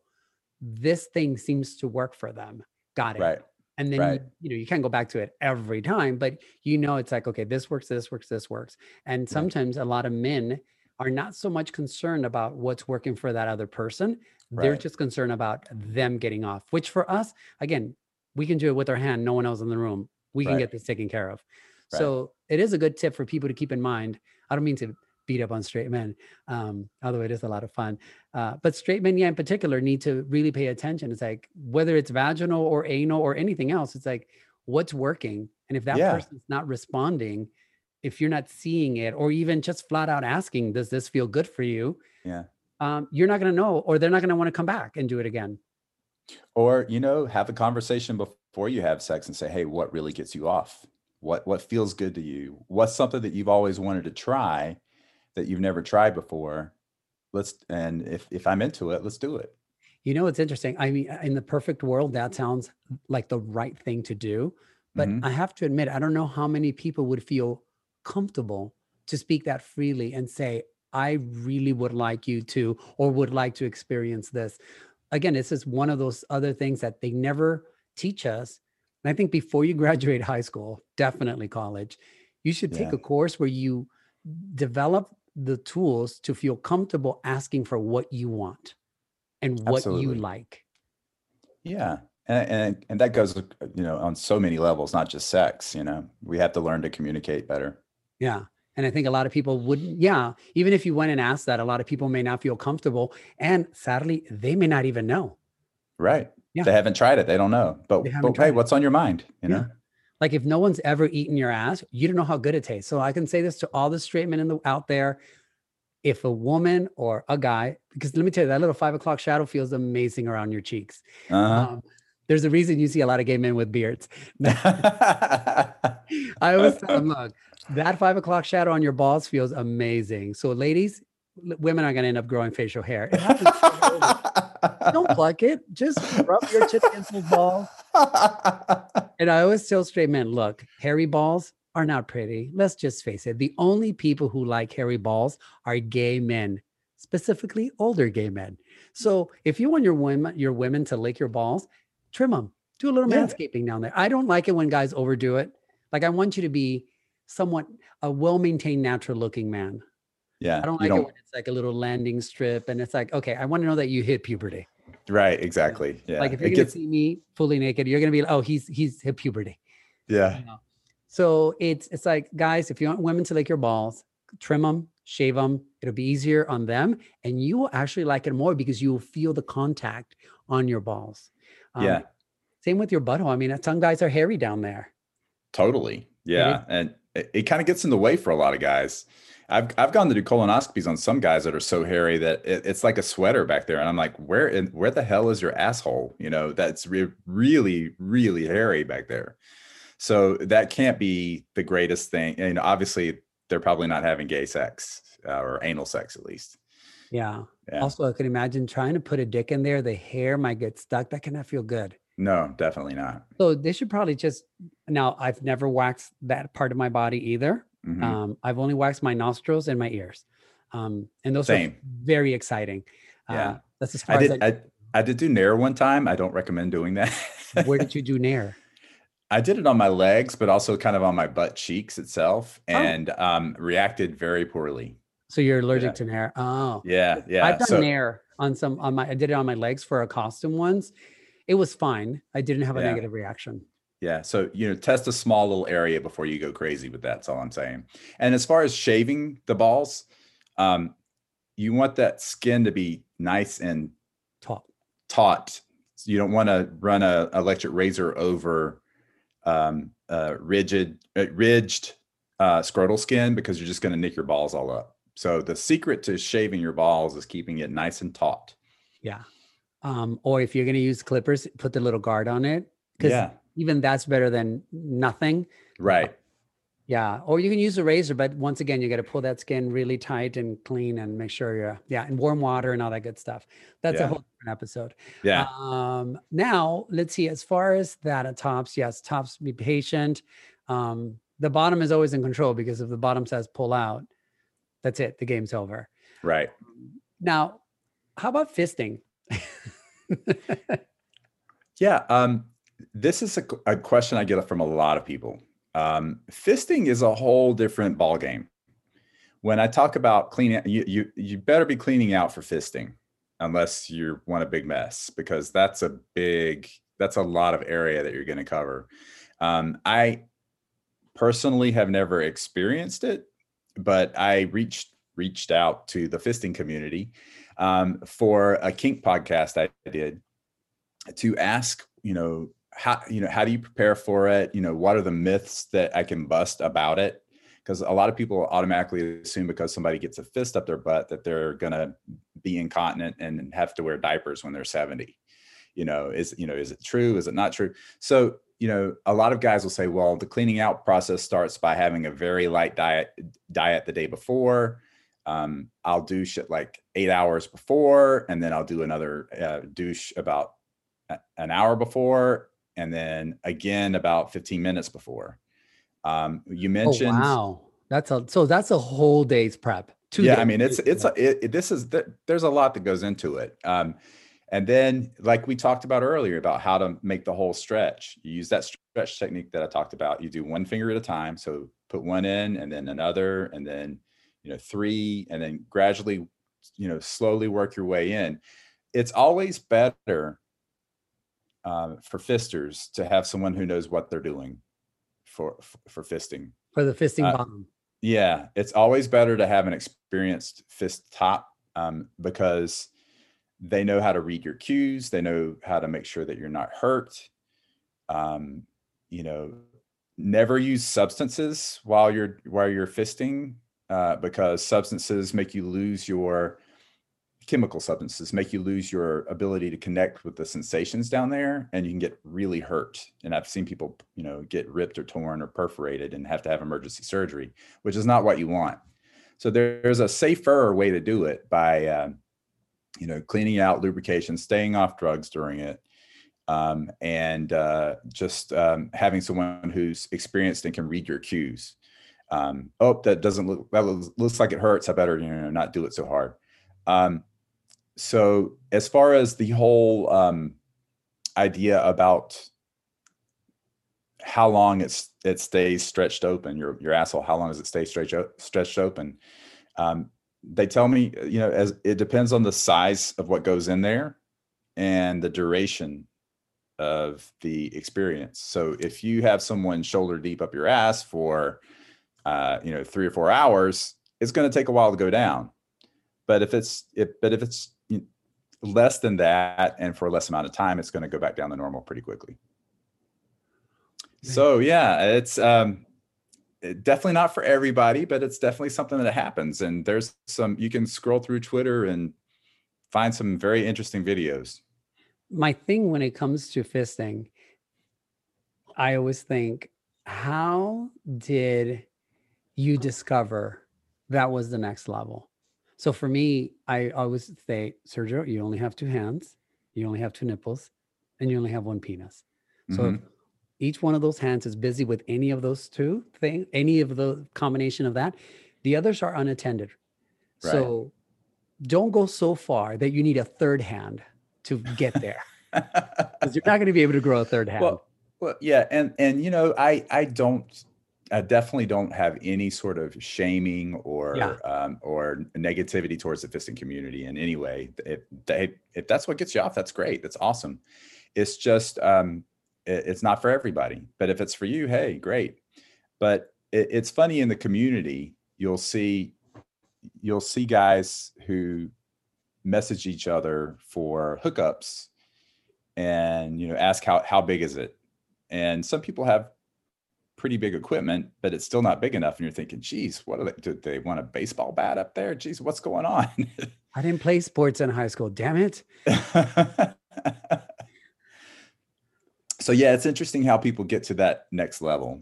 this thing seems to work for them. Got it. Right. And then Right. you know you can't go back to it every time, but you know it's like okay, this works, this works, this works. And sometimes a lot of men are not so much concerned about what's working for that other person. They're just concerned about them getting off. Which for us, again, we can do it with our hand. No one else in the room. We can Right. get this taken care of. Right. So it is a good tip for people to keep in mind. I don't mean to beat up on straight men, um, although it is a lot of fun. Uh, but straight men, yeah, in particular, need to really pay attention. It's like whether it's vaginal or anal or anything else, it's like what's working. And if that Yeah. person's not responding, if you're not seeing it, or even just flat out asking, does this feel good for you? Yeah. Um, you're not going to know, or they're not going to want to come back and do it again. Or, you know, have a conversation before you have sex and say, hey, what really gets you off? What what feels good to you? What's something that you've always wanted to try that you've never tried before? Let's and if if I'm into it, let's do it. You know, it's interesting. I mean, in the perfect world, that sounds like the right thing to do. But Mhm. I have to admit, I don't know how many people would feel comfortable to speak that freely and say, I really would like you to, or would like to experience this. Again, this is one of those other things that they never teach us. And I think before you graduate high school, definitely college, you should take Yeah. a course where you develop the tools to feel comfortable asking for what you want and what you like. Yeah. And, and and that goes, you know, on so many levels, not just sex, you know. We have to learn to communicate better. Yeah. And I think a lot of people wouldn't, yeah, even if you went and asked that, a lot of people may not feel comfortable. And sadly, they may not even know. Right. Yeah. They haven't tried it. They don't know. But, but hey, it. what's on your mind? You Yeah. Like if no one's ever eaten your ass, you don't know how good it tastes. So I can say this to all the straight men in the out there. If a woman or a guy, because let me tell you, that little five o'clock shadow feels amazing around your cheeks. Uh-huh. Um, there's a reason you see a lot of gay men with beards. I always tell them, look, that five o'clock shadow on your balls feels amazing. So, ladies, women are going to end up growing facial hair. Don't pluck it. Just rub your chip against those balls. And I always tell straight men, look, hairy balls are not pretty. Let's just face it. The only people who like hairy balls are gay men, specifically older gay men. So if you want your women, your women to lick your balls, trim them. Do a little Yeah. manscaping down there. I don't like it when guys overdo it. Like I want you to be somewhat a well-maintained, natural-looking man. yeah. I don't like it when it's like a little landing strip and it's like, okay, I want to know that you hit puberty. Right, exactly. Yeah. Like if you're it gonna gets see me fully naked, you're gonna be like, oh, he's he's hit puberty. yeah. you know? So it's it's like guys, if you want women to lick your balls, trim them, shave them. It'll be easier on them, and you will actually like it more because you will feel the contact on your balls. Um, Yeah. Same with your butthole. I mean, some guys are hairy down there. Totally. Yeah. And it, it kind of gets in the way for a lot of guys. I've I've gone to do colonoscopies on some guys that are so hairy that it, it's like a sweater back there, and I'm like, where in where the hell is your asshole? You know, that's re- really really hairy back there. So that can't be the greatest thing. And obviously, they're probably not having gay sex uh, or anal sex at least. Yeah. Yeah. Also, I can imagine trying to put a dick in there. The hair might get stuck. That cannot feel good. No, definitely not. So they should probably just. Now, I've never waxed that part of my body either. Mhm. Um, I've only waxed my nostrils and my ears, um, and those Same. are very exciting. Yeah. Uh, that's as far I as did. I, I, I did do Nair one time. I don't recommend doing that. Where did you do Nair? I did it on my legs, but also kind of on my butt cheeks itself, Oh. and um, reacted very poorly. So you're allergic Yeah. to Nair. Oh, Yeah, yeah. I've done so, Nair on some on my. I did it on my legs for a costume once. It was fine. I didn't have a Yeah. negative reaction. Yeah, so you know, test a small little area before you go crazy with that. That's all I'm saying. And as far as shaving the balls, um, you want that skin to be nice and Taut. taut. So you don't want to run a electric razor over um, uh, rigid, uh, ridged uh, scrotal skin because you're just going to nick your balls all up. So the secret to shaving your balls is keeping it nice and taut. Yeah. Um, or if you're going to use clippers, put the little guard on it Yeah, even that's better than nothing. right. Yeah. Or you can use a razor, but once again, you got to pull that skin really tight and clean and make sure you're, yeah, and warm water and all that good stuff. That's a whole different episode. Yeah, Um, now let's see, as far as that at tops, yes, tops be patient. Um, the bottom is always in control because if the bottom says pull out, that's it. The game's over. right. Now, how about fisting? Yeah. Um, this is a question I get from a lot of people. Um, fisting is a whole different ballgame. When I talk about cleaning, you, you you better be cleaning out for fisting, unless you want a big mess, because that's a big that's a lot of area that you're going to cover. Um, I personally have never experienced it, but I reached reached out to the fisting community um, for a kink podcast I did to ask, you know, how you know how do you prepare for it? You know, what are the myths that I can bust about it? Because a lot of people automatically assume because somebody gets a fist up their butt that they're gonna be incontinent and have to wear diapers when they're 70. You know, is you know, is it true? Is it not true? So, you know, a lot of guys will say, well, the cleaning out process starts by having a very light diet diet the day before. Um, I'll do shit like eight hours before, and then I'll do another uh, douche about an hour before and then again about 15 minutes before. Um you Oh, mentioned wow. That's a, so that's a whole day's prep. Two yeah i mean it's it's a, it, it- this is th- there's a lot that goes into it. Um and then like we talked about earlier about how to make the whole stretch you use that stretch technique that i talked about. You do one finger at a time so put one in and then another and then you know three and then gradually you know slowly work your way in. It's always better um, for fisters to have someone who knows what they're doing for for fisting for the fisting uh, bottom. yeah, it's always better to have an experienced fist top um, because they know how to read your cues. They know how to make sure that you're not hurt. Um, you know, never use substances while you're while you're fisting uh, because substances make you lose your chemical substances make you lose your ability to connect with the sensations down there and you can get really hurt. And i've seen people you know get ripped or torn or perforated and have to have emergency surgery which is not what you want. So there's a safer way to do it by um, you know cleaning out lubrication staying off drugs during it um, and uh, just um, having someone who's experienced and can read your cues. Um, oh that doesn't look that looks, like it hurts. I better you know not do it so hard. Um, so as far as the whole um, idea about how long it's it stays stretched open your your asshole how long does it stay stretched stretched open? Um, they tell me you know as it depends on the size of what goes in there and the duration of the experience. So if you have someone shoulder deep up your ass for uh, you know three or four hours it's going to take a while to go down but if it's if but if it's less than that and for a less amount of time it's going to go back down to normal pretty quickly. So yeah it's um definitely not for everybody but it's definitely something that happens. And there's some you can scroll through twitter and find some very interesting videos. My thing when it comes to fisting, I always think, how did you discover that was the next level? So for me, I always say, Sergio, you only have two hands, you only have two nipples, and you only have one penis. So if Mhm. each one of those hands is busy with any of those two things, any of the combination of that, the others are unattended. Right. So don't go so far that you need a third hand to get there because you're not going to be able to grow a third hand. well, well yeah and and you know i i don't i definitely don't have any sort of shaming or Yeah. um or negativity towards the fisting community in any way. If they if that's what gets you off that's great. That's awesome. It's just um it- it's not for everybody but if it's for you hey great. But it, it's funny in the community you'll see you'll see guys who message each other for hookups and you know ask how how big is it? And some people have pretty big equipment but it's still not big enough and you're thinking geez what are they do they want a baseball bat up there geez what's going on I didn't play sports in high school. Damn it. so yeah it's interesting how people get to that next level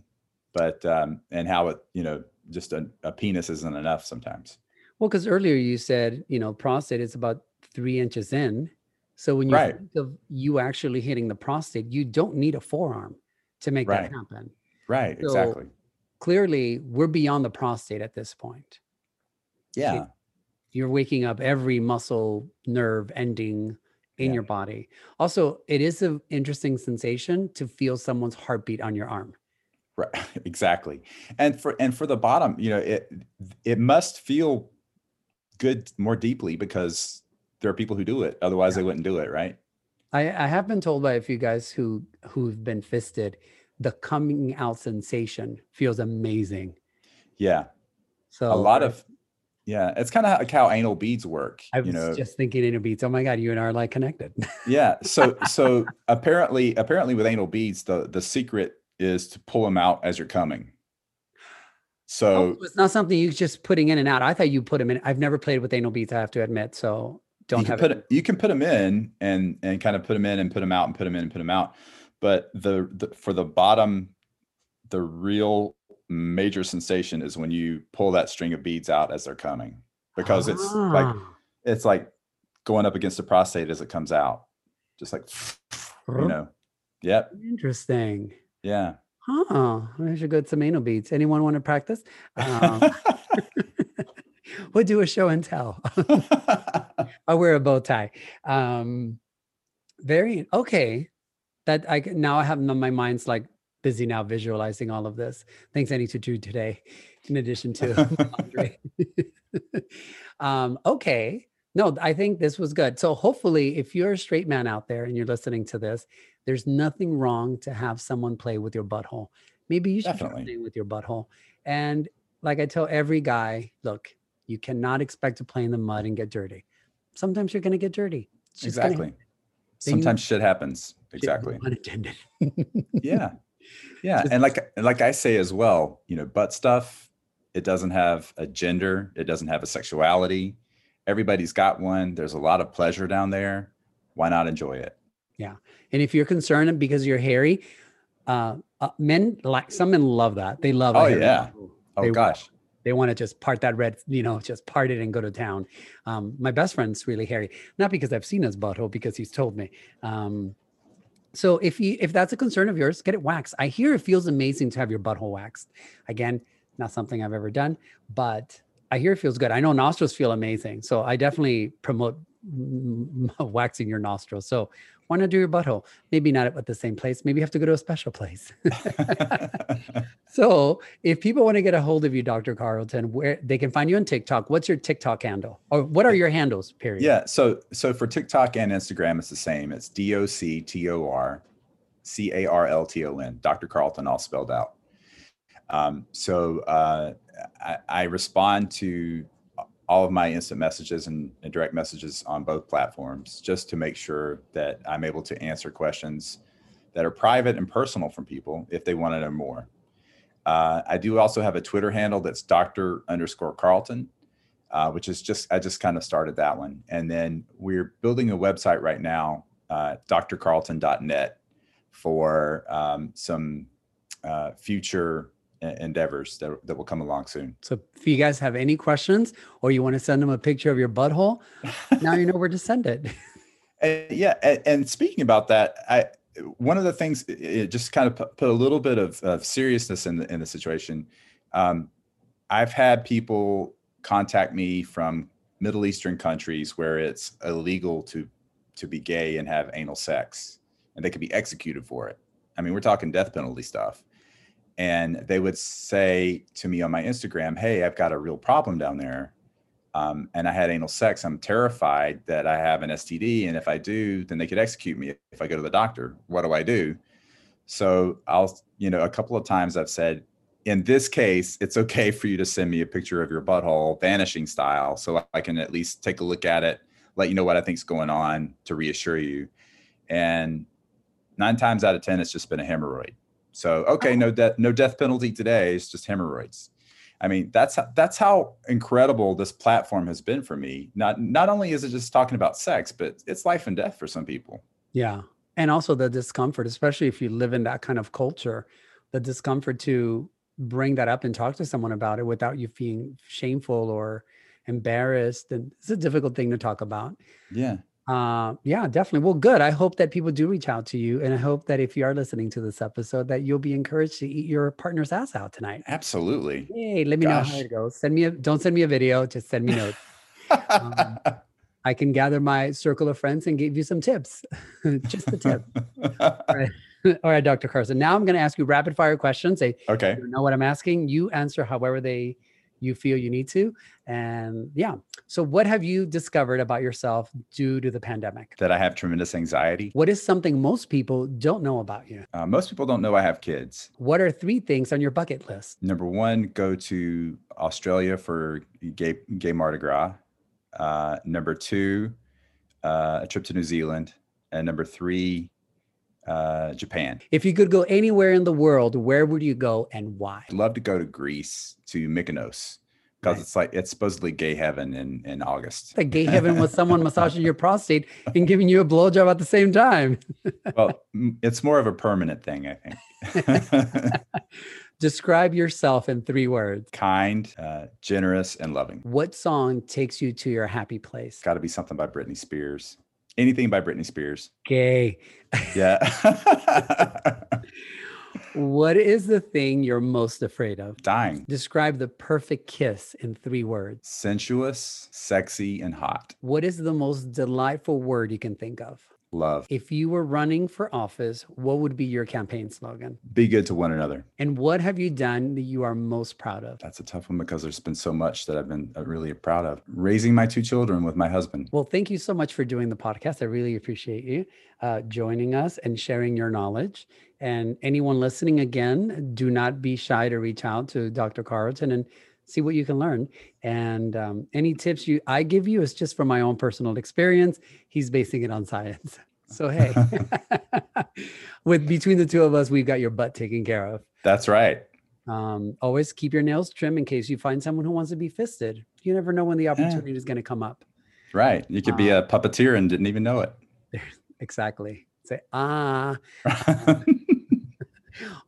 but um and how it you know just a, a penis isn't enough sometimes Well, because earlier you said, you know, prostate is about three inches in. So when you Right. think of you actually hitting the prostate, you don't need a forearm to make Right. that happen. Right So- exactly Clearly, we're beyond the prostate at this point. yeah You're waking up every muscle nerve ending in Yeah. your body. Also, it is an interesting sensation to feel someone's heartbeat on your arm. Right, exactly. And for and for the bottom, you know, it it must feel good more deeply because there are people who do it. Otherwise, they wouldn't do it, right? I, I have been told by a few guys who who've been fisted, the coming out sensation feels amazing. Yeah, So a lot of yeah. It's kind of like how anal beads work. I was you know, just thinking anal beads. Oh my god, you and I are like connected. yeah. So so apparently apparently with anal beads, the the secret is to pull them out as you're coming. So Oh, it's not something you just putting in and out. I thought you put them in. I've never played with anal beads. I have to admit. So don't you have put it, you can put them in and and kind of put them in and put them out and put them in and put them out but the, the for the bottom the real major sensation is when you pull that string of beads out as they're coming because it's like Ah. it's like going up against the prostate as it comes out just like you know yep interesting. yeah Huh. I should go to some anal beads. Anyone want to practice? Um, we'll do a show and tell. I'll wear a bow tie. Um, very okay. That I now I have my mind's like busy now visualizing all of this. Things I need to do today, in addition to um, okay. No, I think this was good. So hopefully, if you're a straight man out there and you're listening to this, there's nothing wrong to have someone play with your butthole. Maybe you should Definitely. playing with your butthole. And like I tell every guy, look, you cannot expect to play in the mud and get dirty. Sometimes you're going to get dirty. It's exactly happen. Then you- sometimes shit happens exactly Pun intended. yeah yeah and like like i say as well you know butt stuff it doesn't have a gender it doesn't have a sexuality everybody's got one there's a lot of pleasure down there why not enjoy it Yeah. And if you're concerned because you're hairy, uh, uh, men like some men love that. They love. Oh, yeah. oh They- gosh They want to just part that red, you know, just part it and go to town. Um, my best friend's really hairy, not because I've seen his butthole, because he's told me. Um, so if you if that's a concern of yours, get it waxed. I hear it feels amazing to have your butthole waxed. Again, not something I've ever done, but I hear it feels good. I know nostrils feel amazing, so I definitely promote waxing your nostrils. So why not do your butthole? Maybe not at the same place. Maybe you have to go to a special place. So, if people want to get a hold of you, Dr. Carlton, where they can find you on TikTok, what's your TikTok handle? Or what are your handles, period? yeah so so for tiktok and instagram it's the same it's d-o-c-t-o-r c-a-r-l-t-o-n dr carlton all spelled out um, so uh, I, I respond to all of my instant messages and, and direct messages on both platforms just to make sure that i'm able to answer questions that are private and personal from people if they want to know more. Uh, i do also have a twitter handle that's dr underscore carlton uh, which is just I just kind of started that one, and then we're building a website right now, uh, drcarlton.net, for um, some uh, future endeavors that, that will come along soon. So, if you guys have any questions or you want to send them a picture of your butthole, now you know where to send it. And yeah, and, and speaking about that, I one of the things it- just kind of put, put a little bit of, of seriousness in the in the situation. Um, I've had people contact me from Middle Eastern countries where it's illegal to to be gay and have anal sex, and they could be executed for it. I mean, we're talking death penalty stuff. And they would say to me on my Instagram, "Hey, I've got a real problem down there." um, and I had anal sex, I'm terrified that I have an STD. And if I do, then they could execute me if I go to the doctor. What do I do? So I'll, you know, a couple of times I've said, in this case, it's okay for you to send me a picture of your butthole vanishing style so I can at least take a look at it, let you know what I think's going on to reassure you. And nine times out of 10, it's just been a hemorrhoid. So, okay, oh. no death, no death penalty today. It's just hemorrhoids. I mean, that's that's how incredible this platform has been for me. Not not only is it just talking about sex, but it's life and death for some people. Yeah. And also the discomfort, especially if you live in that kind of culture, the discomfort to bring that up and talk to someone about it without you feeling shameful or embarrassed. And it's a difficult thing to talk about. Yeah. Uh, yeah, definitely. Well, good. I hope that people do reach out to you. And I hope that if you are listening to this episode, that you'll be encouraged to eat your partner's ass out tonight. Absolutely. Hey, let me know how it goes. Send me a don't send me a video, just send me notes. Um, I can gather my circle of friends and give you some tips. just the tip. All right. All right, Dr. Carlton. Now I'm going to ask you rapid fire questions. They okay. you know what I'm asking. You answer however they you feel you need to. And yeah. So what have you discovered about yourself due to the pandemic? That I have tremendous anxiety. What is something most people don't know about you? Uh, most people don't know I have kids. What are three things on your bucket list? Number one, go to Australia for gay, gay Mardi Gras. Uh, number two, uh, a trip to New Zealand. And number three, uh, Japan. If you could go anywhere in the world, where would you go and why? I'd love to go to Greece, to Mykonos, because Right. it's like it's supposedly gay heaven in, in August. The gay heaven with someone massaging your prostate and giving you a blowjob at the same time. well, it's more of a permanent thing, I think. Describe yourself in three words. Kind, uh, generous, and loving. What song takes you to your happy place? Got to be something by Britney Spears. Anything by Britney Spears. Gay. Yeah. What is the thing you're most afraid of? Dying. Describe the perfect kiss in three words. Sensuous, sexy, and hot. What is the most delightful word you can think of? Love. If you were running for office, what would be your campaign slogan? Be good to one another. And what have you done that you are most proud of? That's a tough one because there's been so much that I've been uh, really proud of. Raising my two children with my husband. Well, thank you so much for doing the podcast. I really appreciate you uh, joining us and sharing your knowledge. And anyone listening again, do not be shy to reach out to Dr. Carlton and see what you can learn. And um, any tips you I give you is just from my own personal experience. He's basing it on science. So hey, with between the two of us, we've got your butt taken care of. That's right. Um, always keep your nails trim in case you find someone who wants to be fisted. You never know when the opportunity is going to come up. Right. You could be a puppeteer and didn't even know it. Exactly. Say, ah.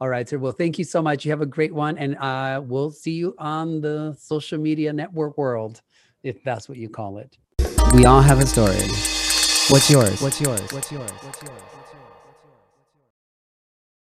All right, sir. Well, thank you so much. You have a great one. And uh, we'll see you on the social media network world, if that's what you call it. We all have a story. What's yours? What's yours? What's yours? What's yours?